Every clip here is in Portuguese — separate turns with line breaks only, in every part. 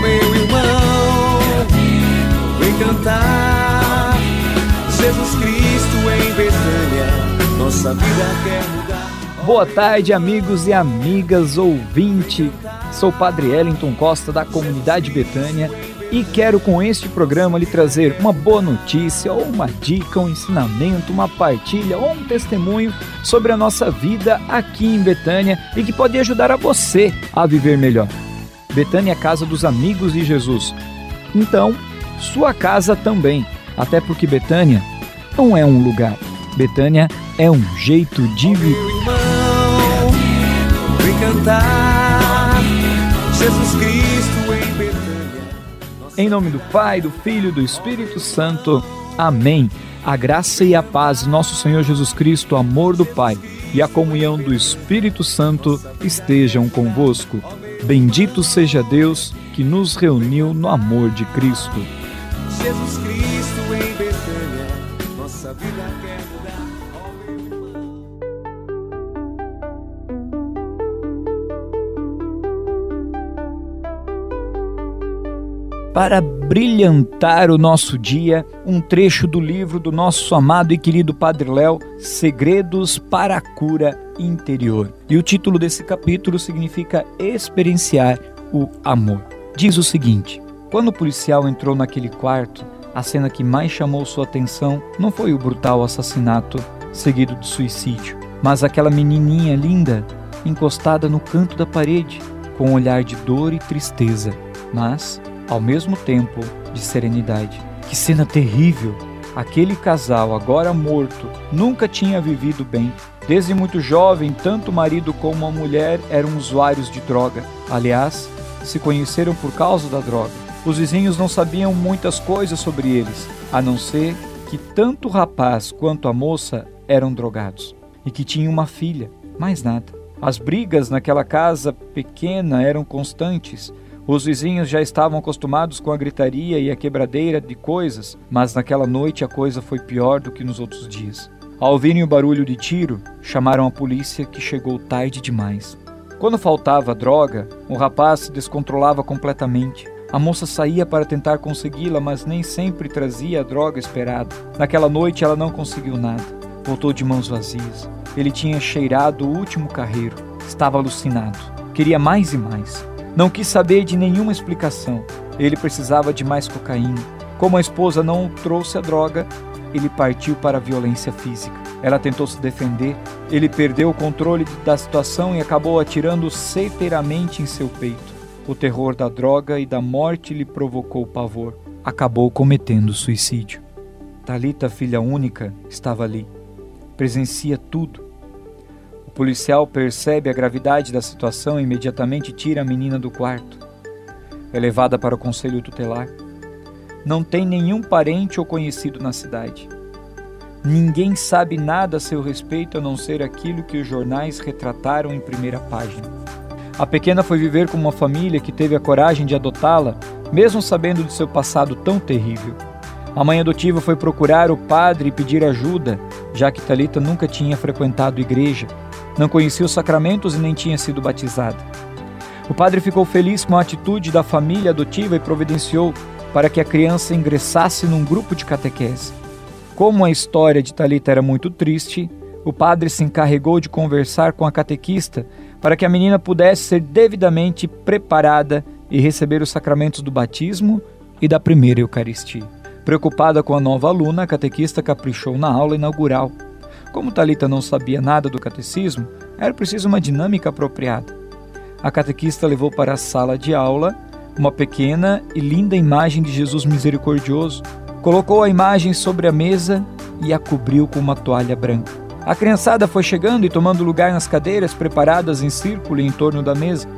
Meu irmão, vem cantar. Jesus Cristo em Betânia, nossa vida quer mudar.
Boa tarde, amigos e amigas ouvinte. Sou Padre Ellington Costa da comunidade Betânia e quero com este programa lhe trazer uma boa notícia, ou uma dica, um ensinamento, uma partilha ou um testemunho sobre a nossa vida aqui em Betânia e que pode ajudar a você a viver melhor. Betânia é a casa dos amigos de Jesus. Então, sua casa também, até porque Betânia não é um lugar. Betânia é um jeito de viver.
Meu irmão, vem cantar. Jesus Cristo em Betânia.
Em nome do Pai, do Filho e do Espírito Santo. Amém. A graça e a paz, nosso Senhor Jesus Cristo, o amor do Pai e a comunhão do Espírito Santo estejam convosco. Bendito seja Deus que nos reuniu no amor de Cristo.
Jesus Cristo em Betânia, nossa vida quer mudar.
Para brilhantar o nosso dia, um trecho do livro do nosso amado e querido Padre Léo, Segredos para a Cura Interior. E o título desse capítulo significa Experienciar o Amor. Diz o seguinte: Quando o policial entrou naquele quarto, a cena que mais chamou sua atenção não foi o brutal assassinato seguido de suicídio, mas aquela menininha linda encostada no canto da parede, com um olhar de dor e tristeza, mas ao mesmo tempo de serenidade. Que cena terrível! Aquele casal, agora morto, nunca tinha vivido bem. Desde muito jovem, tanto o marido como a mulher eram usuários de droga. Aliás, se conheceram por causa da droga. Os vizinhos não sabiam muitas coisas sobre eles, a não ser que tanto o rapaz quanto a moça eram drogados e que tinham uma filha, mais nada. As brigas naquela casa pequena eram constantes. Os vizinhos já estavam acostumados com a gritaria e a quebradeira de coisas, mas naquela noite a coisa foi pior do que nos outros dias. Ao ouvirem o barulho de tiro, chamaram a polícia que chegou tarde demais. Quando faltava droga, o rapaz se descontrolava completamente. A moça saía para tentar consegui-la, mas nem sempre trazia a droga esperada. Naquela noite ela não conseguiu nada. Voltou de mãos vazias. Ele tinha cheirado o último carreiro. Estava alucinado. Queria mais e mais. Não quis saber de nenhuma explicação. Ele precisava de mais cocaína. Como a esposa não trouxe a droga, ele partiu para a violência física. Ela tentou se defender, ele perdeu o controle da situação e acabou atirando certeiramente em seu peito. O terror da droga e da morte lhe provocou pavor. Acabou cometendo suicídio. Talita, filha única, estava ali. Presencia tudo. O policial percebe a gravidade da situação e imediatamente tira a menina do quarto. É levada para o conselho tutelar. Não tem nenhum parente ou conhecido na cidade. Ninguém sabe nada a seu respeito a não ser aquilo que os jornais retrataram em primeira página. A pequena foi viver com uma família que teve a coragem de adotá-la, mesmo sabendo de seu passado tão terrível. A mãe adotiva foi procurar o padre e pedir ajuda, já que Talita nunca tinha frequentado igreja, não conhecia os sacramentos e nem tinha sido batizada. O padre ficou feliz com a atitude da família adotiva e providenciou para que a criança ingressasse num grupo de catequese. Como a história de Talita era muito triste, o padre se encarregou de conversar com a catequista para que a menina pudesse ser devidamente preparada e receber os sacramentos do batismo e da primeira Eucaristia. Preocupada com a nova aluna, a catequista caprichou na aula inaugural. Como Talita não sabia nada do catecismo, era preciso uma dinâmica apropriada. A catequista levou para a sala de aula uma pequena e linda imagem de Jesus misericordioso, colocou a imagem sobre a mesa e a cobriu com uma toalha branca. A criançada foi chegando e tomando lugar nas cadeiras preparadas em círculo em torno da mesa.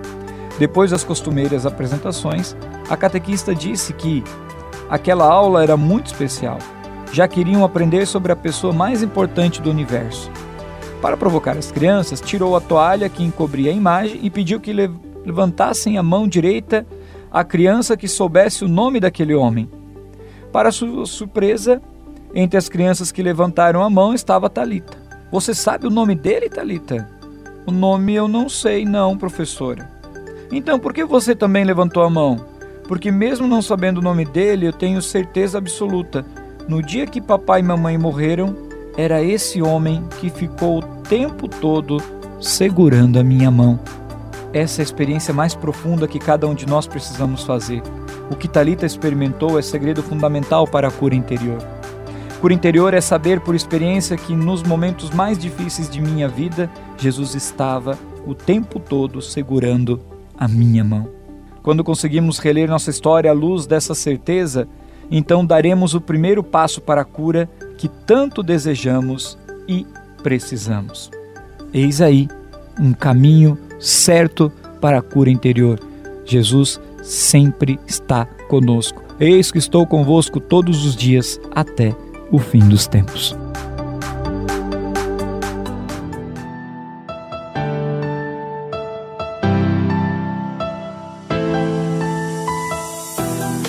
Depois das costumeiras apresentações, a catequista disse que aquela aula era muito especial, já queriam aprender sobre a pessoa mais importante do universo. Para provocar as crianças, tirou a toalha que encobria a imagem e pediu que levantassem a mão direita a criança que soubesse o nome daquele homem. Para sua surpresa, entre as crianças que levantaram a mão estava Talita. Você sabe o nome dele, Talita? O nome eu não sei, não, professora. Então, por que você também levantou a mão? porque mesmo não sabendo o nome dele, eu tenho certeza absoluta. No dia que papai e mamãe morreram, era esse homem que ficou o tempo todo segurando a minha mão. Essa é a experiência mais profunda que cada um de nós precisamos fazer. O que Talita experimentou é segredo fundamental para a cura interior. Cura interior é saber por experiência que nos momentos mais difíceis de minha vida, Jesus estava o tempo todo segurando a minha mão. Quando conseguimos reler nossa história à luz dessa certeza, então daremos o primeiro passo para a cura que tanto desejamos e precisamos. Eis aí um caminho certo para a cura interior. Jesus sempre está conosco. Eis que estou convosco todos os dias até o fim dos tempos.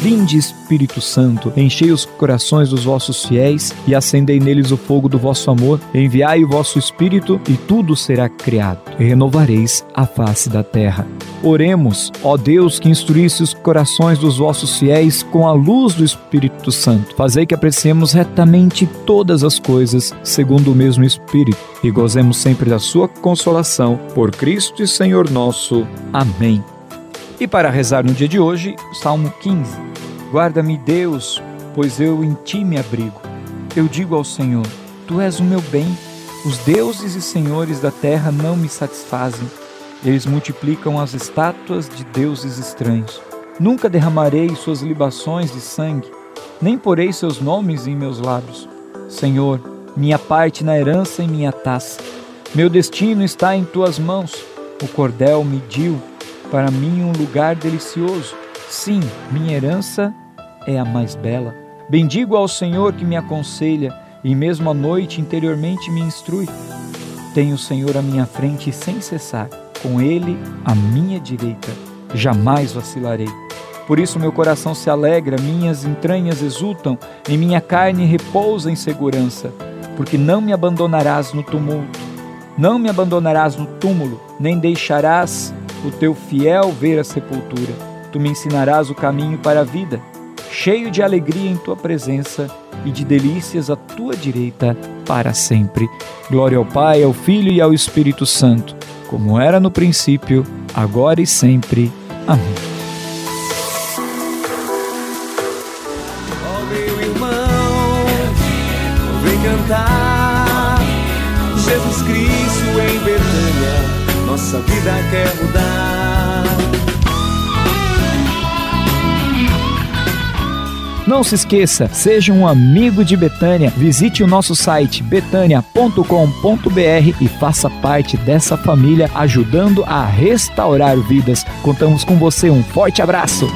Vinde, Espírito Santo, enchei os corações dos vossos fiéis e acendei neles o fogo do vosso amor. Enviai o vosso Espírito e tudo será criado, e renovareis a face da terra. Oremos, ó Deus, que instruísse os corações dos vossos fiéis com a luz do Espírito Santo. Fazei que apreciemos retamente todas as coisas, segundo o mesmo Espírito, e gozemos sempre da sua consolação. Por Cristo e Senhor nosso. Amém. E para rezar no dia de hoje, Salmo 15. Guarda-me, Deus, pois eu em ti me abrigo. Eu digo ao Senhor: Tu és o meu bem. Os deuses e senhores da terra não me satisfazem. Eles multiplicam as estátuas de deuses estranhos. Nunca derramarei suas libações de sangue, nem porei seus nomes em meus lábios. Senhor, minha parte na herança e minha taça. Meu destino está em tuas mãos. O cordel mediu para mim um lugar delicioso Sim, minha herança é a mais bela. Bendigo ao Senhor que me aconselha e mesmo à noite interiormente me instrui. Tenho o Senhor à minha frente sem cessar, com Ele à minha direita. Jamais vacilarei. Por isso meu coração se alegra, minhas entranhas exultam, e minha carne repousa em segurança, porque não me abandonarás no tumulto, não me abandonarás no túmulo, nem deixarás o teu fiel ver a sepultura. Tu me ensinarás o caminho para a vida, cheio de alegria em tua presença e de delícias à tua direita para sempre. Glória ao Pai, ao Filho e ao Espírito Santo, como era no princípio, agora e sempre. Amém.
Oh, meu irmão, vem cantar. Jesus Cristo em Betânia, nossa vida quer mudar.
Não se esqueça, seja um amigo de Betânia. Visite o nosso site betânia.com.br e faça parte dessa família ajudando a restaurar vidas. Contamos com você. Um forte abraço.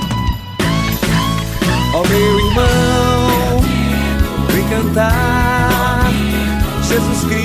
Oh, meu irmão, vem cantar. Jesus Cristo